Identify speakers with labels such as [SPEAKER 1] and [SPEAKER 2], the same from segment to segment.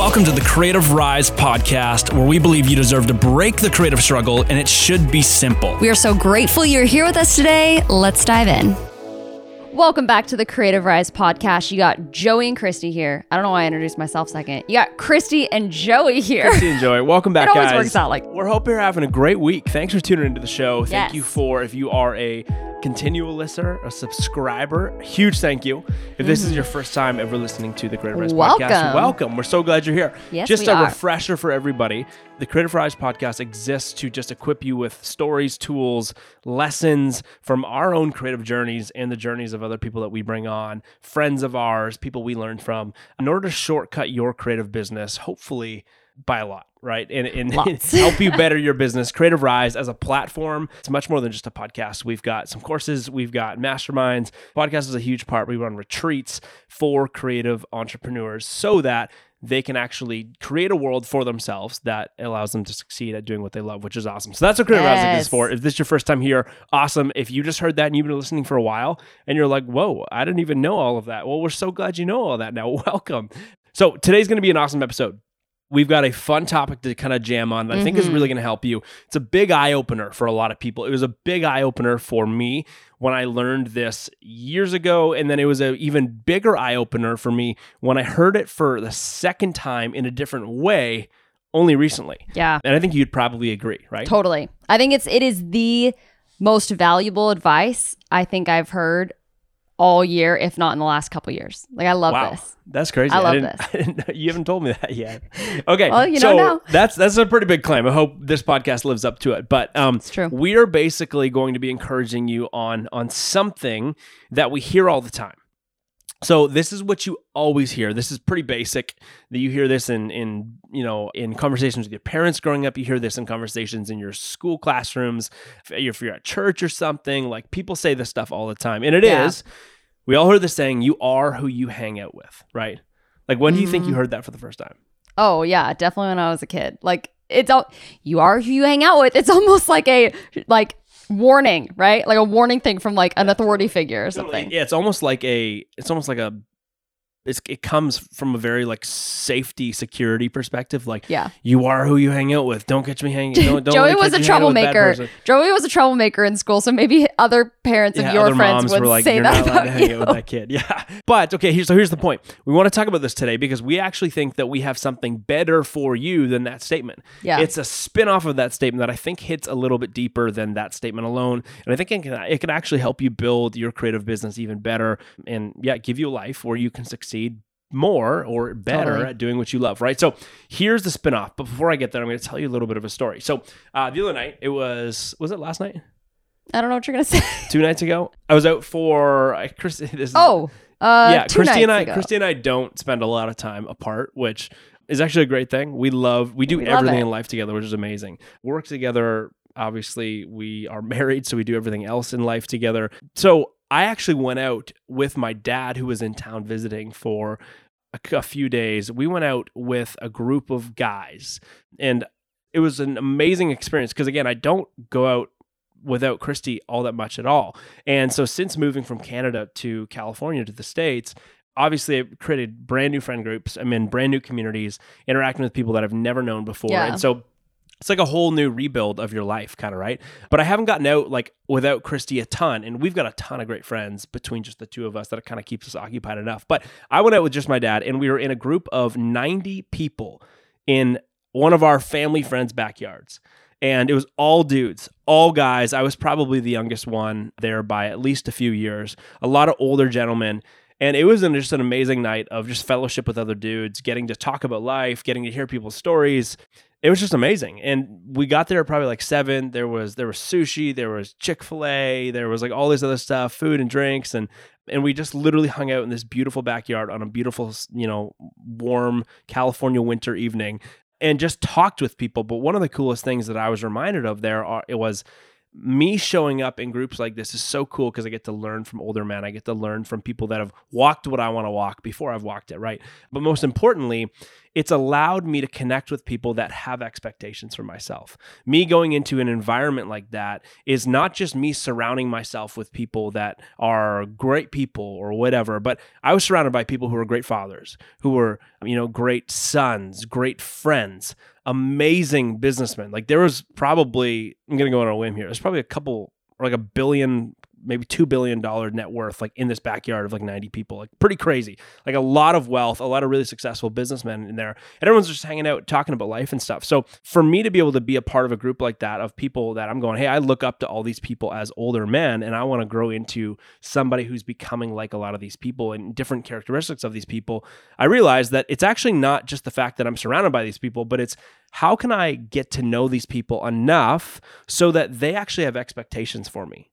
[SPEAKER 1] Welcome to the Creative Rise podcast, where we believe you deserve to break the creative struggle and it should be simple.
[SPEAKER 2] We are so grateful you're here with us today. Let's dive in. Welcome back to the Creative Rise podcast. You got Joey and Christy here. I don't know why I introduced myself second. You got Christy and Joey here.
[SPEAKER 1] Christy and Joey, welcome back,
[SPEAKER 2] It always
[SPEAKER 1] guys.
[SPEAKER 2] works out like-
[SPEAKER 1] We're hoping you're having a great week. Thanks for tuning into the show. Thank
[SPEAKER 2] Yes.
[SPEAKER 1] you for if you are a continual listener, a subscriber, huge thank you. If this is your first time ever listening to the Creative Rise podcast,
[SPEAKER 2] Mm-hmm. Welcome.
[SPEAKER 1] welcome. We're so glad you're here.
[SPEAKER 2] Yes,
[SPEAKER 1] just a
[SPEAKER 2] are.
[SPEAKER 1] refresher for everybody. The Creative Rise podcast exists to just equip you with stories, tools, lessons from our own creative journeys and the journeys of other people that we bring on, friends of ours, people we learned from, in order to shortcut your creative business, hopefully by a lot, right? And, and help you better your business. Creative Rise as a platform, it's much more than just a podcast. We've got some courses, we've got masterminds. Podcast is a huge part. We run retreats for creative entrepreneurs so that they can actually create a world for themselves that allows them to succeed at doing what they love, which is awesome. So that's what Creative
[SPEAKER 2] Yes.
[SPEAKER 1] exists for. If this is your first time here, awesome. If you just heard that and you've been listening for a while and you're like, whoa, I didn't even know all of that. Well, we're so glad you know all that now. Welcome. So today's going to be an awesome episode. We've got a fun topic to kind of jam on that I think is mm-hmm. really going to help you. It's a big eye opener for a lot of people. It was a big eye opener for me when I learned this years ago. And then it was an even bigger eye opener for me when I heard it for the second time in a different way only recently.
[SPEAKER 2] Yeah,
[SPEAKER 1] And I think you'd probably agree, right?
[SPEAKER 2] totally. I think it's it is the most valuable advice I think I've heard all year, if not in the last couple years. Like I love
[SPEAKER 1] wow,
[SPEAKER 2] this.
[SPEAKER 1] that's crazy.
[SPEAKER 2] I love
[SPEAKER 1] didn't,
[SPEAKER 2] this.
[SPEAKER 1] I didn't- you haven't told me that yet. Okay,
[SPEAKER 2] Well, you
[SPEAKER 1] so
[SPEAKER 2] know now.
[SPEAKER 1] that's that's a pretty big claim. I hope this podcast lives up to it. But um,
[SPEAKER 2] It's true.
[SPEAKER 1] we are basically going to be encouraging you on on something that we hear all the time. So this is what you always hear. This is pretty basic. That you hear this in in you know in conversations with your parents growing up. You hear this in conversations in your school classrooms. If if you're at church or something, like people say this stuff all the time, and it is. We all heard the saying, "You are who you hang out with." Right? Like when do you think you
[SPEAKER 2] Mhm.
[SPEAKER 1] heard that for the first time?
[SPEAKER 2] Oh yeah, definitely when I was a kid. Like it's all you are who you hang out with. It's almost like a like warning, right? Like a warning thing from like an authority figure or something.
[SPEAKER 1] Yeah, it's almost like a. It's almost like a. It's, it comes from a very like safety security perspective. Like
[SPEAKER 2] Yeah.
[SPEAKER 1] you are who you hang out with. Don't catch me hanging. Don't, don't
[SPEAKER 2] Joey was a
[SPEAKER 1] you hanging with bad
[SPEAKER 2] troublemaker. Joey was a troublemaker in school, so maybe other parents of your friends would
[SPEAKER 1] were like,
[SPEAKER 2] say
[SPEAKER 1] "You're
[SPEAKER 2] that about
[SPEAKER 1] to hang
[SPEAKER 2] you.
[SPEAKER 1] out with that kid." Yeah, but okay. Here, so here's the point. We want to talk about this today because we actually think that we have something better for you than that statement.
[SPEAKER 2] Yeah.
[SPEAKER 1] it's a spin off of that statement that I think hits a little bit deeper than that statement alone, and I think it can it can actually help you build your creative business even better, and yeah, give you a life where you can succeed more or better
[SPEAKER 2] Totally.
[SPEAKER 1] at doing what you love, right? So here's the spin-off. But before I get there, I'm going to tell you a little bit of a story. So uh, the other night, it was was it last night?
[SPEAKER 2] I don't know what you're gonna say.
[SPEAKER 1] Two nights ago, I was out for uh, Chris. This is,
[SPEAKER 2] oh, uh,
[SPEAKER 1] yeah, Christy and I.
[SPEAKER 2] ago.
[SPEAKER 1] Christy and I don't spend a lot of time apart, which is actually a great thing. We love. We do
[SPEAKER 2] We
[SPEAKER 1] everything in life together, which is amazing. Work together. Obviously, we are married, so we do everything else in life together. So I actually went out with my dad, who was in town visiting for a, a few days. We went out with a group of guys, and it was an amazing experience because again, I don't go out without Christy all that much at all. And so since moving from Canada to California to the States, obviously I've created brand new friend groups. I'm in brand new communities, interacting with people that I've never known before.
[SPEAKER 2] Yeah.
[SPEAKER 1] And so it's like a whole new rebuild of your life, kind of right. But I haven't gotten out like without Christy a ton, and we've got a ton of great friends between just the two of us that kind of keeps us occupied enough. But I went out with just my dad, and we were in a group of 90 people in one of our family friends' backyards. And it was all dudes, all guys. I was probably the youngest one there by at least a few years. A lot of older gentlemen. And it was just an amazing night of just fellowship with other dudes, getting to talk about life, getting to hear people's stories. It was just amazing. And we got there probably like seven. There was there was sushi, there was Chick fil A, there was like all this other stuff, food and drinks, and and we just literally hung out in this beautiful backyard on a beautiful, you know, warm California winter evening and just talked with people. But one of the coolest things that I was reminded of there are, it was me showing up in groups like this is so cool because I get to learn from older men. I get to learn from people that have walked what I want to walk before I've walked it, right? But most importantly, it's allowed me to connect with people that have expectations for myself. Me going into an environment like that is not just me surrounding myself with people that are great people or whatever, but I was surrounded by people who were great fathers, who were you know, great sons, great friends, amazing businessmen. Like there was probably, I'm going to go on a whim here. There's probably a couple, or like a billion maybe two billion dollar net worth like in this backyard of like 90 people like pretty crazy. Like a lot of wealth a lot of really successful businessmen in there and everyone's just hanging out talking about life and stuff. So for me to be able to be a part of a group like that of people that i'm going hey i look up to all these people as older men and i want to grow into somebody who's becoming like a lot of these people and different characteristics of these people i realize that it's actually not just the fact that i'm surrounded by these people but it's how can i get to know these people enough so that they actually have expectations for me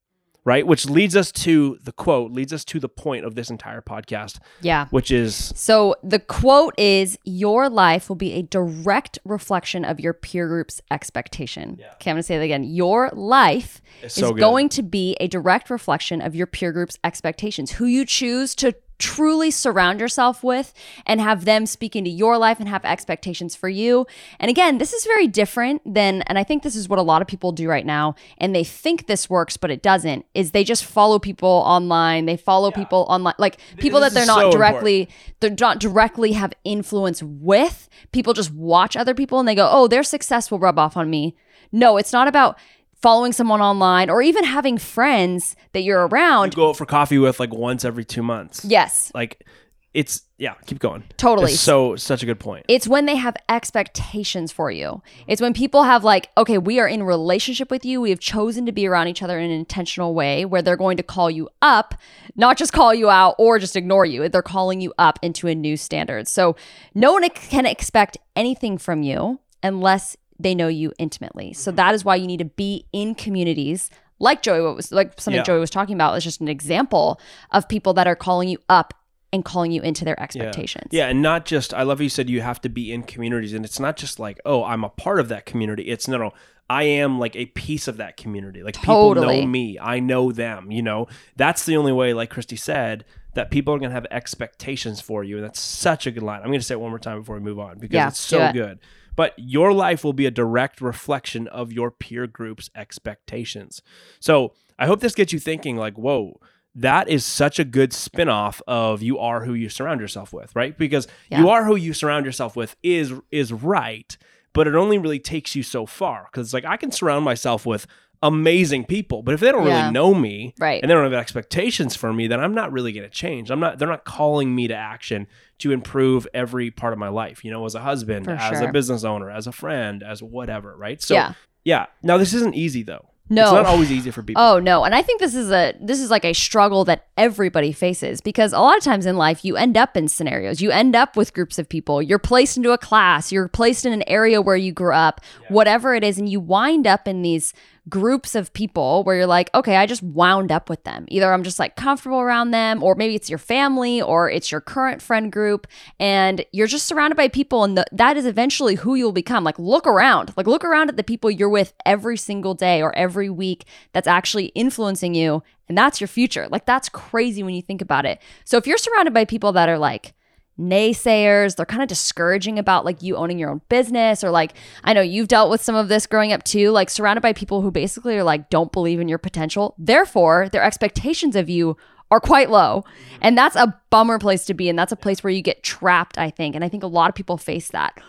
[SPEAKER 1] right? Which leads us to the quote, leads us to the point of this entire podcast.
[SPEAKER 2] Yeah.
[SPEAKER 1] Which is
[SPEAKER 2] So the quote is Your life will be a direct reflection of your peer group's expectation.
[SPEAKER 1] Yeah.
[SPEAKER 2] Okay, I'm going to say that again. Your life
[SPEAKER 1] It's
[SPEAKER 2] is
[SPEAKER 1] so
[SPEAKER 2] going to be a direct reflection of your peer group's expectations. Who you choose to truly surround yourself with and have them speak into your life and have expectations for you. And again, this is very different than and I think this is what a lot of people do right now and they think this works but it doesn't is they just follow people online. They follow people online like people
[SPEAKER 1] This
[SPEAKER 2] that they're not
[SPEAKER 1] so
[SPEAKER 2] directly they're not directly have influence with. People just watch other people and they go, "Oh, their success will rub off on me." No, it's not about following someone online or even having friends that you're around.
[SPEAKER 1] go out for coffee with like once every two months.
[SPEAKER 2] yes,
[SPEAKER 1] Like it's yeah, keep going.
[SPEAKER 2] Totally.
[SPEAKER 1] It's so such a good point.
[SPEAKER 2] It's when they have expectations for you. It's when people have like, okay, we are in relationship with you. We have chosen to be around each other in an intentional way where they're going to call you up, not just call you out or just ignore you. They're calling you up into a new standard. So no one can expect anything from you unless they know you intimately. So mm-hmm. that is why you need to be in communities like Joey what was like something
[SPEAKER 1] Yeah.
[SPEAKER 2] Joey was talking about is just an example of people that are calling you up and calling you into their expectations.
[SPEAKER 1] Yeah, and not just I love you said you have to be in communities and it's not just like, oh, I'm a part of that community. It's no no. I am like a piece of that community. Like people know me. I know them, you know. That's the only way, like Christy said, that people are gonna have expectations for you. And that's such a good line. I'm gonna say it one more time before we move on because
[SPEAKER 2] Yeah,
[SPEAKER 1] it's so
[SPEAKER 2] it.
[SPEAKER 1] good. But your life will be a direct reflection of your peer group's expectations. So I hope this gets you thinking like, whoa, that is such a good spin-off of you are who you surround yourself with, right? Because
[SPEAKER 2] Yeah.
[SPEAKER 1] you are who you surround yourself with is is right, but it only really takes you so far. Because it's like I can surround myself with amazing people, but if they don't
[SPEAKER 2] Yeah.
[SPEAKER 1] really know me
[SPEAKER 2] Right.
[SPEAKER 1] and they don't have expectations for me, then I'm not really going to change. I'm not. They're not calling me to action to improve every part of my life. You know, as a husband,
[SPEAKER 2] For
[SPEAKER 1] as
[SPEAKER 2] sure.
[SPEAKER 1] a business owner, as a friend, as whatever. Right. So
[SPEAKER 2] Yeah.
[SPEAKER 1] yeah. Now this isn't easy though.
[SPEAKER 2] No.
[SPEAKER 1] it's not always easy for people.
[SPEAKER 2] Oh no, and I think this is a this is like a struggle that everybody faces because a lot of times in life you end up in scenarios. You end up with groups of people. You're placed into a class, you're placed in an area where you grew up, whatever it is and you wind up in these groups of people where you're like, okay, I just wound up with them. Either I'm just like comfortable around them or maybe it's your family or it's your current friend group and you're just surrounded by people and the, that is eventually who you'll become. Like look around. Like look around at the people you're with every single day or every week that's actually influencing you and that's your future. Like that's crazy when you think about it. So if you're surrounded by people that are like naysayers. They're kind of discouraging about like you owning your own business or like i know you've dealt with some of this growing up too like surrounded by people who basically are like don't believe in your potential. Therefore their expectations of you are quite low. And that's a bummer place to be and that's a place where you get trapped i think. And i think a lot of people face that.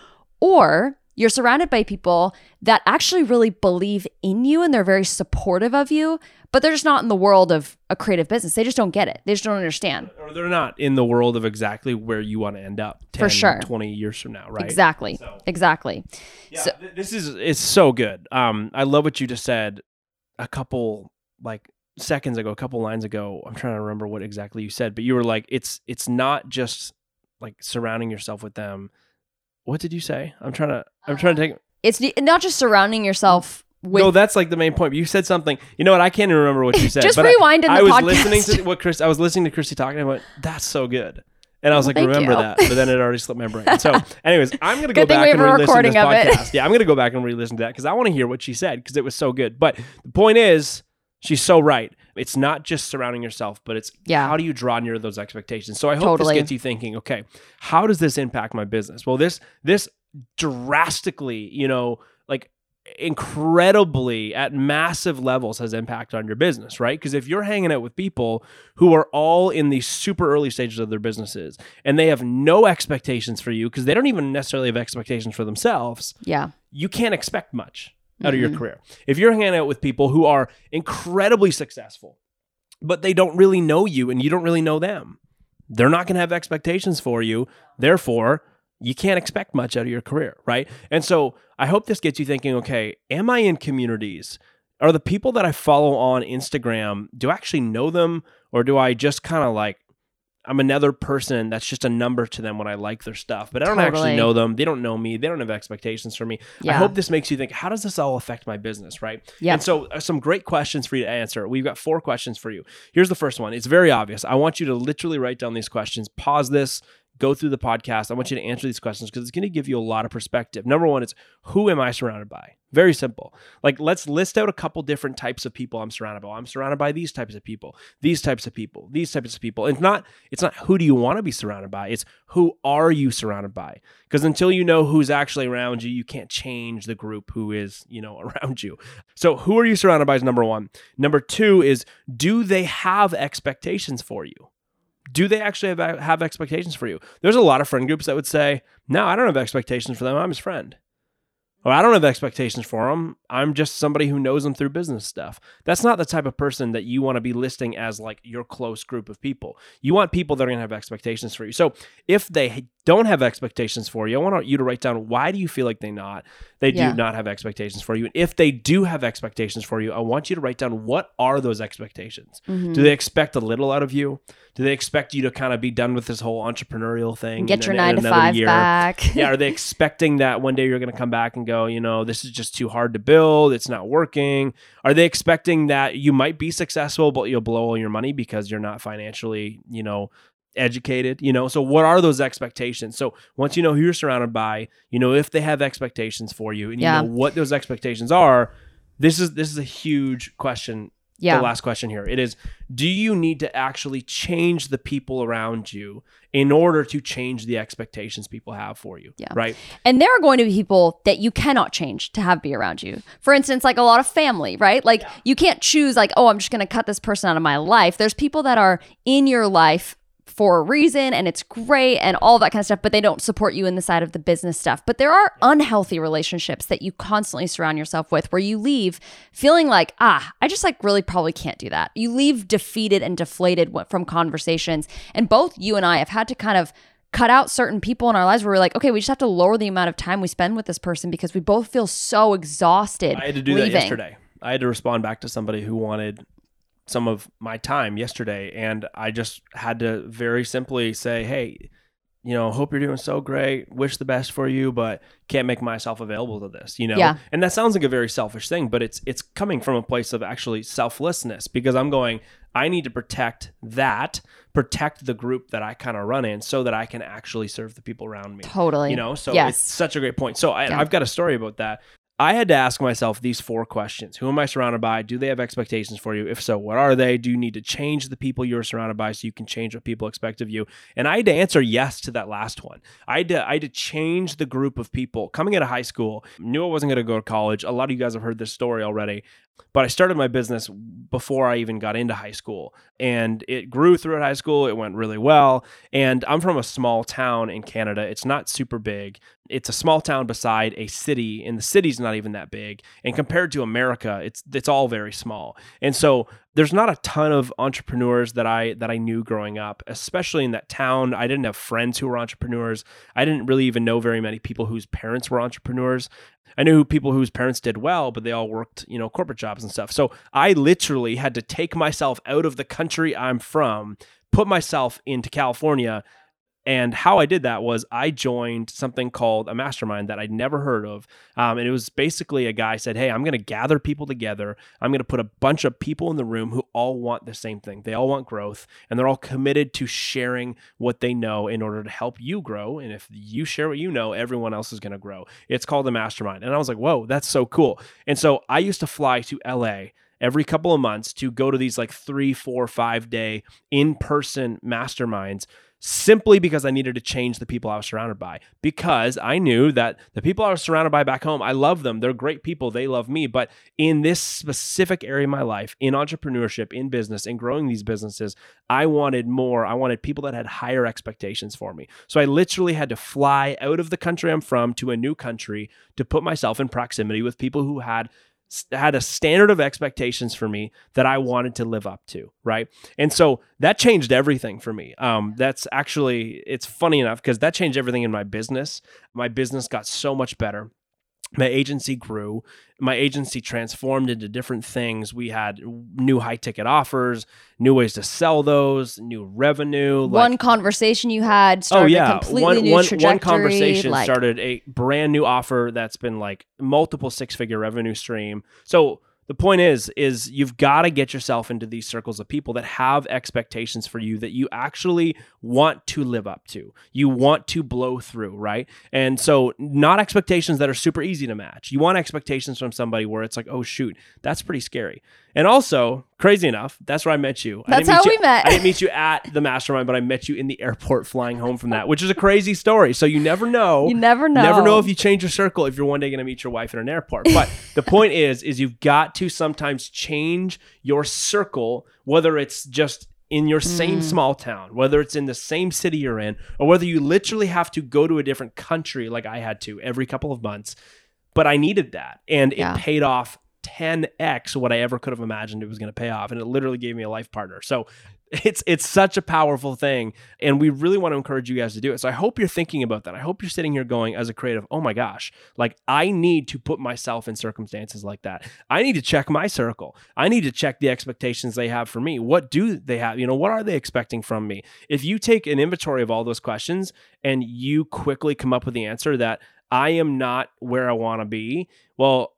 [SPEAKER 2] Or you're surrounded by people that actually really believe in you and they're very supportive of you, but they're just not in the world of a creative business. They just don't get it. They just don't understand.
[SPEAKER 1] Or they're not in the world of exactly where you want to end up 10,
[SPEAKER 2] For sure.
[SPEAKER 1] 20 years from now, right?
[SPEAKER 2] Exactly.
[SPEAKER 1] So-
[SPEAKER 2] Exactly.
[SPEAKER 1] Yeah,
[SPEAKER 2] So-
[SPEAKER 1] th- this is it's so good. Um, I love what you just said. A couple like seconds ago, a couple lines ago. I'm trying to remember what exactly you said, but you were like, it's it's not just like surrounding yourself with them. What did you say? I'm trying to I'm trying to take.
[SPEAKER 2] It's not just surrounding yourself with
[SPEAKER 1] no, that's like the main point. But you said something. You know what? I can't even remember what you said.
[SPEAKER 2] Just
[SPEAKER 1] but I-
[SPEAKER 2] rewind in
[SPEAKER 1] I, was
[SPEAKER 2] podcast.
[SPEAKER 1] listening to what Chris. I was listening to Christy talking. and I went, "That's so good." And I was like,
[SPEAKER 2] Thank
[SPEAKER 1] remember
[SPEAKER 2] you.
[SPEAKER 1] that, but then it already slipped my brain. So, anyways, I'm gonna go back
[SPEAKER 2] we
[SPEAKER 1] and re-listen to this podcast. Yeah, I'm gonna go back and re-listen to that because I want to hear what she said because it was so good. But the point is, she's so right. It's not just surrounding yourself, but it's
[SPEAKER 2] Yeah.
[SPEAKER 1] how do you draw near those expectations. So I hope
[SPEAKER 2] Totally.
[SPEAKER 1] this gets you thinking. Okay, how does this impact my business? Well, this this drastically, you know, like incredibly at massive levels has impact on your business, right? Because if you're hanging out with people who are all in the super early stages of their businesses and they have no expectations for you because they don't even necessarily have expectations for themselves,
[SPEAKER 2] Yeah.
[SPEAKER 1] you can't expect much out of your mm-hmm. career. If you're hanging out with people who are incredibly successful, but they don't really know you and you don't really know them, they're not going to have expectations for you. Therefore, you can't expect much out of your career, right? And so I hope this gets you thinking okay, am I in communities? Are the people that I follow on Instagram, do I actually know them or do I just kind of like, I'm another person that's just a number to them when I like their stuff, but I don't actually know them. They don't know me. They don't have expectations for me. I hope this makes you think, how does this all affect my business, right?
[SPEAKER 2] Yeah.
[SPEAKER 1] And so, uh, some great questions for you to answer. We've got four questions for you. Here's the first one. It's very obvious. I want you to literally write down these questions, pause this, go through the podcast. I want you to answer these questions because it's going to give you a lot of perspective. Number one, it's who am I surrounded by? Very simple. Like, let's list out a couple different types of people I'm surrounded by. I'm surrounded by these types of people, these types of people, these types of people. It's not, it's not who do you want to be surrounded by? It's who are you surrounded by? Because until you know who's actually around you, you can't change the group who is, you know, around you. So who are you surrounded by is number one. Number two is do they have expectations for you? Do they actually have, have expectations for you? There's a lot of friend groups that would say, no, I don't have expectations for them. I'm his friend. Or I don't have expectations for them. I'm just somebody who knows them through business stuff. That's not the type of person that you want to be listing as like your close group of people. You want people that are going to have expectations for you. So if they don't have expectations for you, I want you to write down why do you feel like they not they do
[SPEAKER 2] Yeah.
[SPEAKER 1] not have expectations for you. And if they do have expectations for you, I want you to write down what are those expectations.
[SPEAKER 2] Mm-hmm.
[SPEAKER 1] Do they expect a little out of you? Do they expect you to kind of be done with this whole entrepreneurial thing?
[SPEAKER 2] Get
[SPEAKER 1] in
[SPEAKER 2] your
[SPEAKER 1] an-
[SPEAKER 2] nine
[SPEAKER 1] in
[SPEAKER 2] to five
[SPEAKER 1] year?
[SPEAKER 2] back.
[SPEAKER 1] yeah, are they expecting that one day you're going to come back and go, you know, this is just too hard to build, it's not working? Are they expecting that you might be successful but you'll blow all your money because you're not financially, you know, educated, you know? So what are those expectations? So once you know who you're surrounded by, you know if they have expectations for you and
[SPEAKER 2] Yeah.
[SPEAKER 1] you know what those expectations are, this is this is a huge question
[SPEAKER 2] yeah.
[SPEAKER 1] the last question here. It is do you need to actually change the people around you in order to change the expectations people have for you?
[SPEAKER 2] Yeah.
[SPEAKER 1] Right?
[SPEAKER 2] And there are going to be people that you cannot change to have be around you. For instance, like a lot of family, right? Like you can't choose like, oh, I'm just going to cut this person out of my life. There's people that are in your life for a reason and it's great and all that kind of stuff, but they don't support you in the side of the business stuff. But there are unhealthy relationships that you constantly surround yourself with where you leave feeling like, ah, I just like really probably can't do that. You leave defeated and deflated from conversations. And both you and I have had to kind of cut out certain people in our lives where we're like, okay, we just have to lower the amount of time we spend with this person because we both feel so exhausted.
[SPEAKER 1] I had to do
[SPEAKER 2] leaving.
[SPEAKER 1] that yesterday. I had to respond back to somebody who wanted some of my time yesterday and I just had to very simply say, "Hey, you know, hope you're doing so great. Wish the best for you, but can't make myself available to this, you know?
[SPEAKER 2] Yeah.
[SPEAKER 1] And that sounds like a very selfish thing, but it's it's coming from a place of actually selflessness because I'm going, I need to protect that, protect the group that I kind of run in so that I can actually serve the people around me.
[SPEAKER 2] Totally.
[SPEAKER 1] You know, so
[SPEAKER 2] Yes.
[SPEAKER 1] it's such a great point. So I,
[SPEAKER 2] Yeah.
[SPEAKER 1] I've got a story about that. I had to ask myself these four questions. Who am I surrounded by? Do they have expectations for you? If so, what are they? Do you need to change the people you're surrounded by so you can change what people expect of you? And I had to answer yes to that last one. I had to, I had to change the group of people coming out of high school. Knew I wasn't going to go to college. A lot of you guys have heard this story already. But I started my business before I even got into high school. And it grew throughout high school. It went really well. And I'm from a small town in Canada. It's not super big. It's a small town beside a city, and the city's not even that big. And compared to America, it's it's all very small. And so there's not a ton of entrepreneurs that I that I knew growing up, especially in that town. I didn't have friends who were entrepreneurs. I didn't really even know very many people whose parents were entrepreneurs. I knew people whose parents did well, but they all worked, you know, corporate jobs and stuff. So I literally had to take myself out of the country I'm from, put myself into California. And how I did that was I joined something called a mastermind that I'd never heard of. Um, and it was basically a guy said, Hey, I'm going to gather people together. I'm going to put a bunch of people in the room who all want the same thing. They all want growth and they're all committed to sharing what they know in order to help you grow. And if you share what you know, everyone else is going to grow. It's called a mastermind. And I was like, Whoa, that's so cool. And so I used to fly to LA every couple of months to go to these like three, four, five day in person masterminds simply because I needed to change the people I was surrounded by. Because I knew that the people I was surrounded by back home, I love them. They're great people. They love me. But in this specific area of my life, in entrepreneurship, in business, in growing these businesses, I wanted more. I wanted people that had higher expectations for me. So I literally had to fly out of the country I'm from to a new country to put myself in proximity with people who had had a standard of expectations for me that I wanted to live up to, right? And so that changed everything for me. Um, that's actually it's funny enough because that changed everything in my business. My business got so much better my agency grew my agency transformed into different things. We had new high ticket offers new ways to sell those new revenue
[SPEAKER 2] one like, conversation you had oh, started oh yeah. a completely
[SPEAKER 1] one,
[SPEAKER 2] new
[SPEAKER 1] one,
[SPEAKER 2] trajectory,
[SPEAKER 1] one conversation like, started a brand new offer that's been like multiple six figure revenue stream. So the point is is you've got to get yourself into these circles of people that have expectations for you that you actually want to live up to. You want to blow through right? And so not expectations that are super easy to match. You want expectations from somebody where it's like oh shoot that's pretty scary and also, crazy enough, that's where I met you.
[SPEAKER 2] That's how
[SPEAKER 1] you,
[SPEAKER 2] we met.
[SPEAKER 1] I didn't meet you at the mastermind, but I met you in the airport flying home from that, which is a crazy story. So you never know.
[SPEAKER 2] You never know.
[SPEAKER 1] Never know if you change your circle if you're one day going to meet your wife in an airport. But the point is, is you've got to sometimes change your circle, whether it's just in your same mm. small town, whether it's in the same city you're in, or whether you literally have to go to a different country like I had to every couple of months. But I needed that, and yeah. it paid off 10x what I ever could have imagined it was going to pay off and it literally gave me a life partner. So it's it's such a powerful thing and we really want to encourage you guys to do it. So I hope you're thinking about that. I hope you're sitting here going as a creative, "Oh my gosh, like I need to put myself in circumstances like that. I need to check my circle. I need to check the expectations they have for me. What do they have? You know, what are they expecting from me?" If you take an inventory of all those questions and you quickly come up with the answer that I am not where I want to be, well,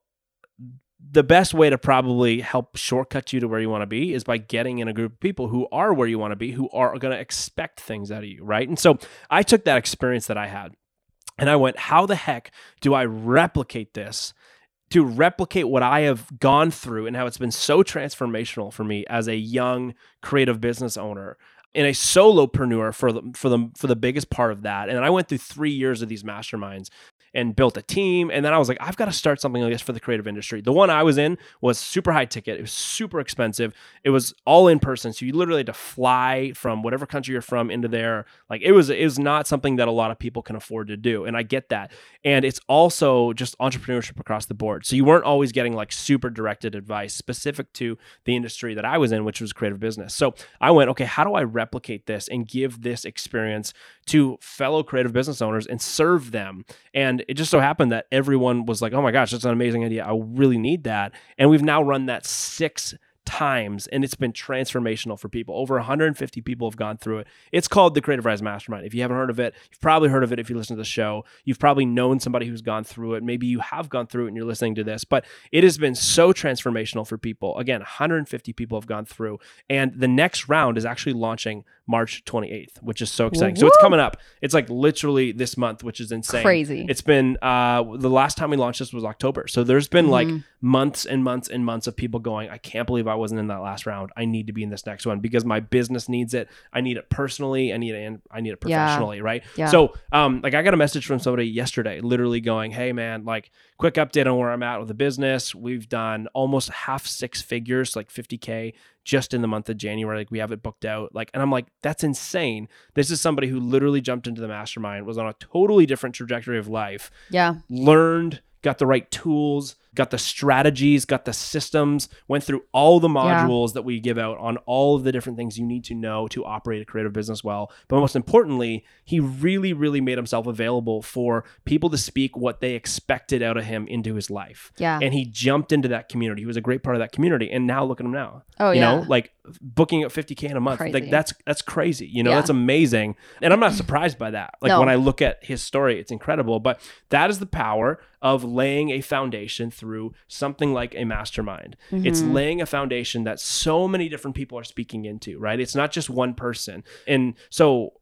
[SPEAKER 1] the best way to probably help shortcut you to where you want to be is by getting in a group of people who are where you want to be, who are going to expect things out of you, right? And so I took that experience that I had and I went, how the heck do I replicate this? To replicate what I have gone through and how it's been so transformational for me as a young creative business owner and a solopreneur for the for the for the biggest part of that. And I went through three years of these masterminds and built a team. And then I was like, I've got to start something like this for the creative industry. The one I was in was super high ticket. It was super expensive. It was all in person. So you literally had to fly from whatever country you're from into there. Like it was, it was not something that a lot of people can afford to do. And I get that. And it's also just entrepreneurship across the board. So you weren't always getting like super directed advice specific to the industry that I was in, which was creative business. So I went, okay, how do I replicate this and give this experience to fellow creative business owners and serve them? And it just so happened that everyone was like, oh my gosh, that's an amazing idea. I really need that. And we've now run that six times and it's been transformational for people. Over 150 people have gone through it. It's called the Creative Rise Mastermind. If you haven't heard of it, you've probably heard of it if you listen to the show. You've probably known somebody who's gone through it. Maybe you have gone through it and you're listening to this, but it has been so transformational for people. Again, 150 people have gone through and the next round is actually launching March 28th, which is so exciting. Woo! So it's coming up. It's like literally this month, which is insane.
[SPEAKER 2] Crazy.
[SPEAKER 1] It's been uh the last time we launched this was October. So there's been mm-hmm. like months and months and months of people going, I can't believe I wasn't in that last round. I need to be in this next one because my business needs it. I need it personally. I need it and I need it professionally, yeah. right? Yeah. So um like I got a message from somebody yesterday literally going, "Hey man, like quick update on where I'm at with the business. We've done almost half six figures, like 50k just in the month of January. Like we have it booked out. Like, and I'm like, that's insane. This is somebody who literally jumped into the mastermind, was on a totally different trajectory of life.
[SPEAKER 2] Yeah.
[SPEAKER 1] Learned, got the right tools, got the strategies, got the systems, went through all the modules yeah. that we give out on all of the different things you need to know to operate a creative business well. But most importantly, he really, really made himself available for people to speak what they expected out of him into his life.
[SPEAKER 2] Yeah.
[SPEAKER 1] And he jumped into that community. He was a great part of that community. And now look at him now.
[SPEAKER 2] Oh,
[SPEAKER 1] you
[SPEAKER 2] yeah.
[SPEAKER 1] know, like booking at 50K in a month. Crazy. Like that's that's crazy. You know, yeah. that's amazing. And I'm not surprised by that. Like no. when I look at his story, it's incredible. But that is the power of laying a foundation through something like a mastermind. Mm-hmm. It's laying a foundation that so many different people are speaking into, right? It's not just one person. And so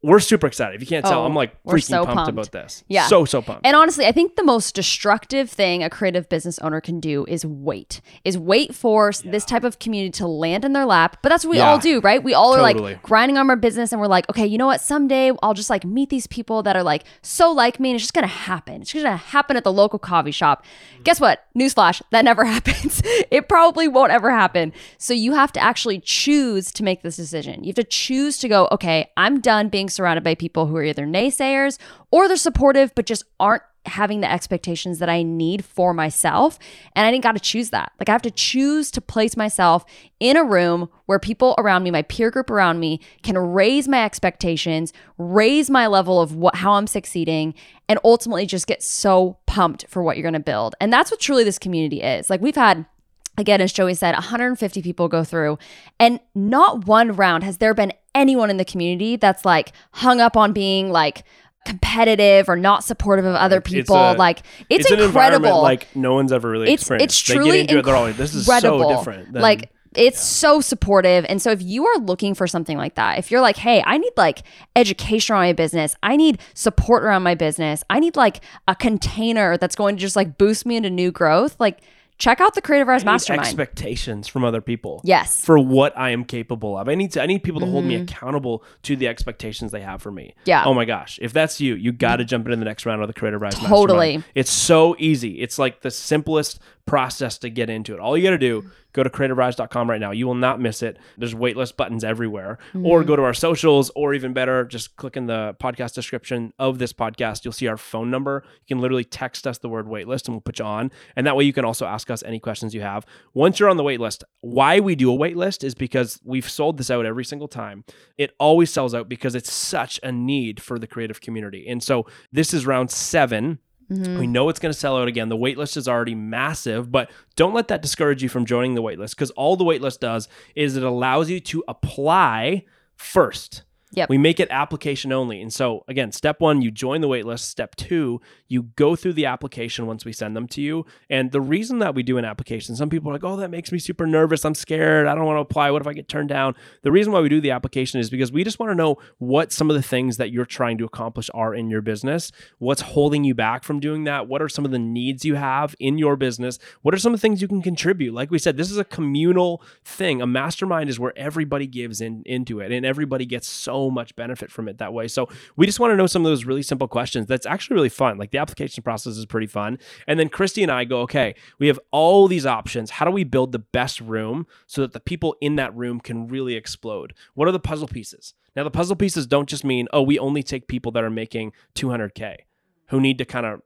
[SPEAKER 1] we're super excited. If you can't tell,
[SPEAKER 2] Oh,
[SPEAKER 1] I'm like freaking
[SPEAKER 2] so
[SPEAKER 1] pumped,
[SPEAKER 2] pumped.
[SPEAKER 1] about this.
[SPEAKER 2] Yeah.
[SPEAKER 1] So, so pumped.
[SPEAKER 2] And honestly, I think the most destructive thing a creative business owner can do is wait. Is wait for s this type of community to land in their lap. But that's what we
[SPEAKER 1] Yeah.
[SPEAKER 2] all do, right? We all are like grinding on our business and we're like, okay, you know what? Someday I'll just like meet these people that are like so like me and it's just gonna happen. It's gonna happen at the local coffee shop. Mm. Guess what? Newsflash, that never happens. it probably won't ever happen. So you have to actually choose to make this decision. You have to choose to go, okay, I'm done being surrounded by people who are either naysayers or they're supportive but just aren't having the expectations that I need for myself. And I didn't got to choose that. Like I have to choose to place myself in a room where people around me, my peer group around me, can raise my expectations, raise my level of what how I'm succeeding, and ultimately just get so pumped for what you're gonna build. And that's what truly this community is. Like we've had again, as Joey said, 150 people go through, and not one round has there been anyone in the community that's like hung up on being like competitive or not supportive of other
[SPEAKER 1] It's
[SPEAKER 2] people.
[SPEAKER 1] a-
[SPEAKER 2] like it's,
[SPEAKER 1] environment
[SPEAKER 2] incredible.
[SPEAKER 1] like no one's ever really
[SPEAKER 2] it's
[SPEAKER 1] experienced.
[SPEAKER 2] it's truly
[SPEAKER 1] it, they're all like, this is so
[SPEAKER 2] incredible.
[SPEAKER 1] different. than-
[SPEAKER 2] like it's so supportive. And so if you are looking for something like that, if you're like, hey, I need like education around my business, I need support around my business, I need like a container that's going to just like boost me into new growth, like check out the Creative Rise Mastermind.
[SPEAKER 1] expectations from other people.
[SPEAKER 2] yes.
[SPEAKER 1] For what I am capable of. I need to I need people to hold me
[SPEAKER 2] Mhm.
[SPEAKER 1] accountable to the expectations they have for me.
[SPEAKER 2] Yeah.
[SPEAKER 1] Oh my gosh. If that's you, you got to jump into the next round of the Creative Rise
[SPEAKER 2] Totally.
[SPEAKER 1] Mastermind. It's so easy. It's like the simplest process to get into it. All you got to do, mm-hmm. go to creativerise.com right now. You will not miss it. There's waitlist buttons everywhere. Or mm-hmm. go to our socials, or even better, just click in the podcast description of this podcast. You'll see our phone number. You can literally text us the word waitlist and we'll put you on. And that way you can also ask us any questions you have. Once you're on the waitlist, why we do a waitlist is because we've sold this out every single time. It always sells out because it's such a need for the creative community. And so this is round seven.
[SPEAKER 2] Mhm.
[SPEAKER 1] We know it's going to sell out again. The waitlist is already massive, but don't let that discourage you from joining the waitlist because all the waitlist does is it allows you to apply first.
[SPEAKER 2] Yep.
[SPEAKER 1] We make it application only. And so, again, step one, you join the waitlist. Step two, you go through the application once we send them to you. And the reason that we do an application, some people are like, oh, that makes me super nervous. I'm scared. I don't want to apply. What if I get turned down? The reason why we do the application is because we just want to know what some of the things that you're trying to accomplish are in your business. What's holding you back from doing that? What are some of the needs you have in your business? What are some of the things you can contribute? Like we said, this is a communal thing. A mastermind is where everybody gives in into it and everybody gets so much benefit from it that way. So we just want to know some of those really simple questions. That's actually really fun. Like the application process is pretty fun. And then Christy and I go, okay, we have all these options. How do we build the best room so that the people in that room can really explode? What are the puzzle pieces? Now, the puzzle pieces don't just mean, oh, we only take people that are making 200K who need to kind of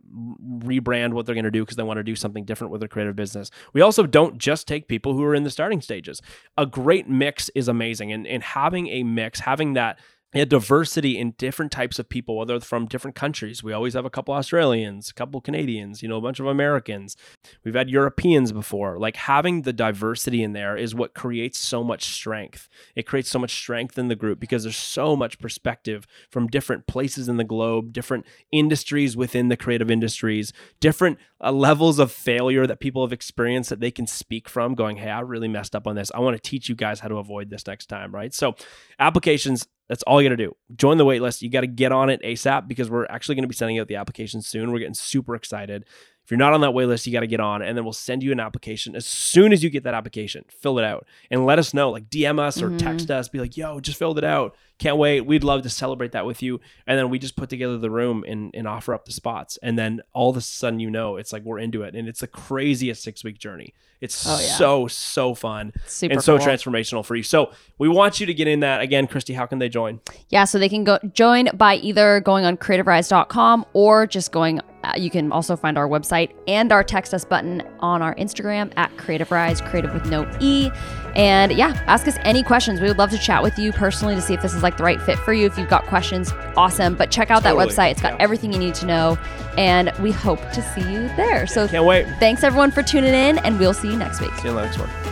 [SPEAKER 1] rebrand what they're going to do because they want to do something different with their creative business. We also don't just take people who are in the starting stages. A great mix is amazing. And, and having a mix, having that a diversity in different types of people, whether from different countries. We always have a couple Australians, a couple Canadians, you know, a bunch of Americans. We've had Europeans before. Like having the diversity in there is what creates so much strength. It creates so much strength in the group because there's so much perspective from different places in the globe, different industries within the creative industries, different uh, levels of failure that people have experienced that they can speak from, going, Hey, I really messed up on this. I want to teach you guys how to avoid this next time, right? So, applications that's all you got to do. Join the waitlist. You got to get on it ASAP because we're actually going to be sending out the application soon. We're getting super excited. If you're not on that waitlist, you got to get on, and then we'll send you an application as soon as you get that application. Fill it out and let us know. Like DM us or
[SPEAKER 2] Mhm.
[SPEAKER 1] text us. Be like, "Yo, just filled it out. Can't wait. We'd love to celebrate that with you." And then we just put together the room and, and offer up the spots. And then all of a sudden, you know, it's like we're into it, and it's the craziest six week journey. It's
[SPEAKER 2] Oh, yeah.
[SPEAKER 1] so so fun
[SPEAKER 2] Super
[SPEAKER 1] and so
[SPEAKER 2] cool.
[SPEAKER 1] transformational for you. So we want you to get in that again, Christy. How can they join?
[SPEAKER 2] Yeah, so they can go join by either going on creativerise.com or just going. Uh, you can also find our website and our text us button on our Instagram at Creative Rise, creative with no e. And yeah, ask us any questions. We would love to chat with you personally to see if this is like the right fit for you. If you've got questions, awesome. But check out
[SPEAKER 1] Totally,
[SPEAKER 2] that website; it's got
[SPEAKER 1] yeah.
[SPEAKER 2] everything you need to know. And we hope to see you there. So
[SPEAKER 1] Can't wait.
[SPEAKER 2] thanks everyone for tuning in, and we'll see you next week.
[SPEAKER 1] See you in the next one.